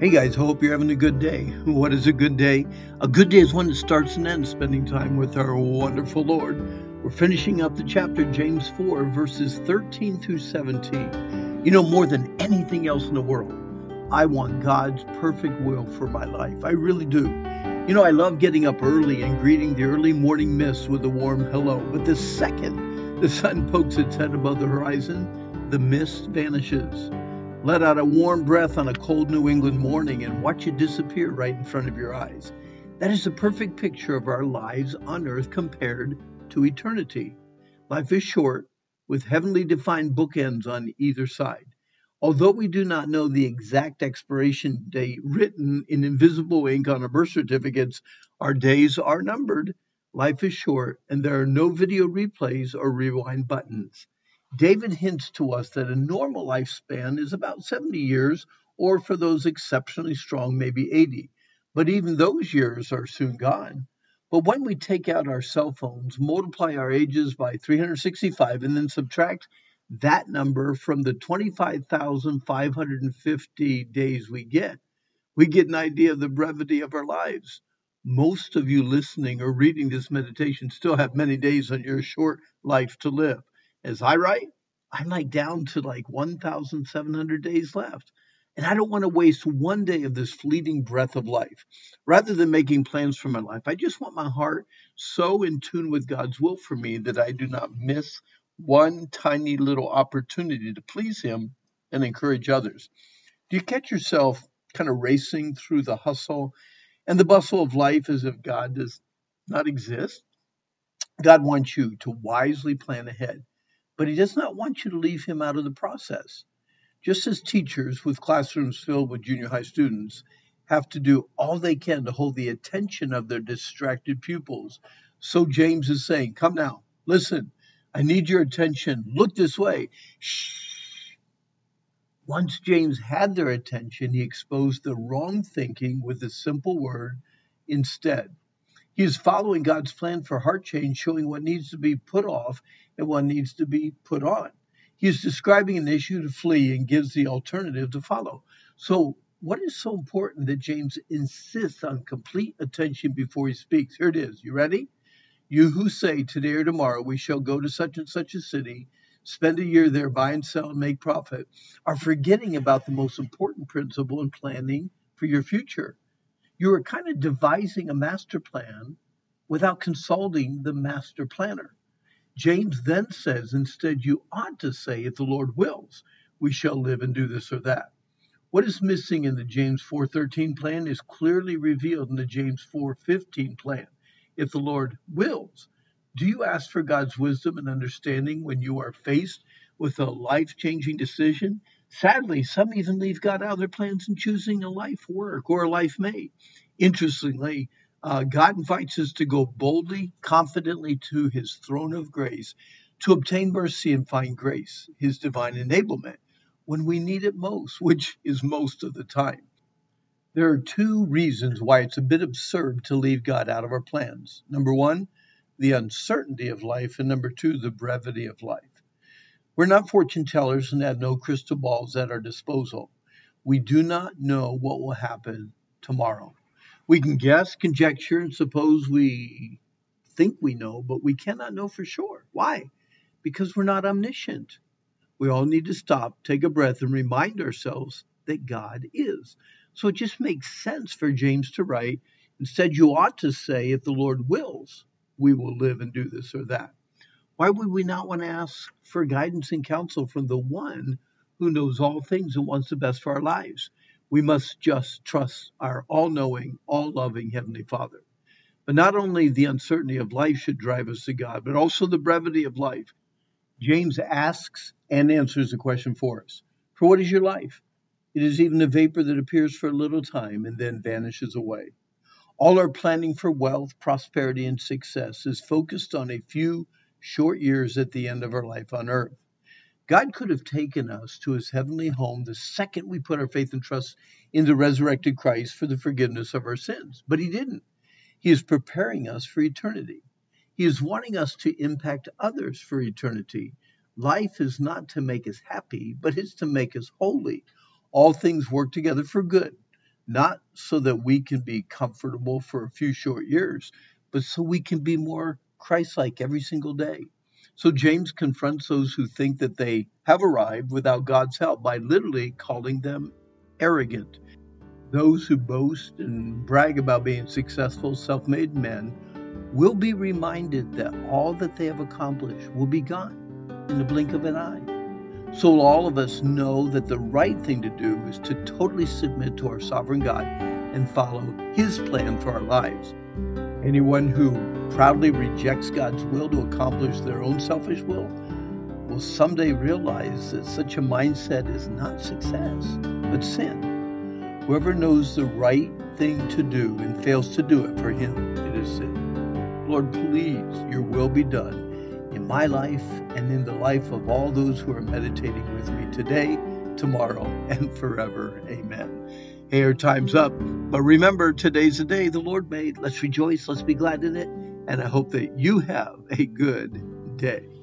Hey guys, hope you're having a good day. What is a good day? A good day is one that starts and ends spending time with our wonderful Lord. We're finishing up the chapter, James 4, verses 13 through 17. You know, more than anything else in the world, I want God's perfect will for my life. I really do. You know, I love getting up early and greeting the early morning mist with a warm hello. But the second the sun pokes its head above the horizon, the mist vanishes. Let out a warm breath on a cold New England morning and watch it disappear right in front of your eyes. That is the perfect picture of our lives on earth compared to eternity. Life is short, with heavenly defined bookends on either side. Although we do not know the exact expiration date written in invisible ink on our birth certificates, our days are numbered. Life is short, and there are no video replays or rewind buttons. David hints to us that a normal lifespan is about 70 years, or for those exceptionally strong, maybe 80. But even those years are soon gone. But when we take out our cell phones, multiply our ages by 365, and then subtract that number from the 25,550 days we get, we get an idea of the brevity of our lives. Most of you listening or reading this meditation still have many days on your short life to live. As I write, I'm like down to like 1,700 days left. And I don't want to waste one day of this fleeting breath of life. Rather than making plans for my life, I just want my heart so in tune with God's will for me that I do not miss one tiny little opportunity to please Him and encourage others. Do you catch yourself kind of racing through the hustle and the bustle of life as if God does not exist? God wants you to wisely plan ahead but he does not want you to leave him out of the process. Just as teachers with classrooms filled with junior high students have to do all they can to hold the attention of their distracted pupils, so James is saying, Come now, listen, I need your attention. Look this way. Shh. Once James had their attention, he exposed the wrong thinking with a simple word instead. He is following God's plan for heart change, showing what needs to be put off and what needs to be put on. He is describing an issue to flee and gives the alternative to follow. So, what is so important that James insists on complete attention before he speaks? Here it is. You ready? You who say today or tomorrow we shall go to such and such a city, spend a year there, buy and sell, and make profit, are forgetting about the most important principle in planning for your future you are kind of devising a master plan without consulting the master planner. James then says, instead, you ought to say, if the Lord wills, we shall live and do this or that. What is missing in the James 4:13 plan is clearly revealed in the James 4:15 plan. If the Lord wills, do you ask for God's wisdom and understanding when you are faced with a life-changing decision Sadly, some even leave God out of their plans in choosing a life work or a life mate. Interestingly, uh, God invites us to go boldly, confidently to his throne of grace to obtain mercy and find grace, his divine enablement, when we need it most, which is most of the time. There are two reasons why it's a bit absurd to leave God out of our plans. Number one, the uncertainty of life, and number two, the brevity of life. We're not fortune tellers and have no crystal balls at our disposal. We do not know what will happen tomorrow. We can guess, conjecture, and suppose we think we know, but we cannot know for sure. Why? Because we're not omniscient. We all need to stop, take a breath, and remind ourselves that God is. So it just makes sense for James to write, instead, you ought to say, if the Lord wills, we will live and do this or that. Why would we not want to ask for guidance and counsel from the one who knows all things and wants the best for our lives? We must just trust our all knowing, all loving Heavenly Father. But not only the uncertainty of life should drive us to God, but also the brevity of life. James asks and answers the question for us For what is your life? It is even a vapor that appears for a little time and then vanishes away. All our planning for wealth, prosperity, and success is focused on a few short years at the end of our life on earth. God could have taken us to his heavenly home the second we put our faith and trust in the resurrected Christ for the forgiveness of our sins, but he didn't. He is preparing us for eternity. He is wanting us to impact others for eternity. Life is not to make us happy, but it's to make us holy. All things work together for good not so that we can be comfortable for a few short years, but so we can be more Christ like every single day. So James confronts those who think that they have arrived without God's help by literally calling them arrogant. Those who boast and brag about being successful, self made men will be reminded that all that they have accomplished will be gone in the blink of an eye. So all of us know that the right thing to do is to totally submit to our sovereign God and follow His plan for our lives. Anyone who proudly rejects God's will to accomplish their own selfish will will someday realize that such a mindset is not success, but sin. Whoever knows the right thing to do and fails to do it, for him it is sin. Lord, please, your will be done in my life and in the life of all those who are meditating with me today, tomorrow, and forever. Amen. Hey, our time's up. But remember, today's the day the Lord made. Let's rejoice. Let's be glad in it. And I hope that you have a good day.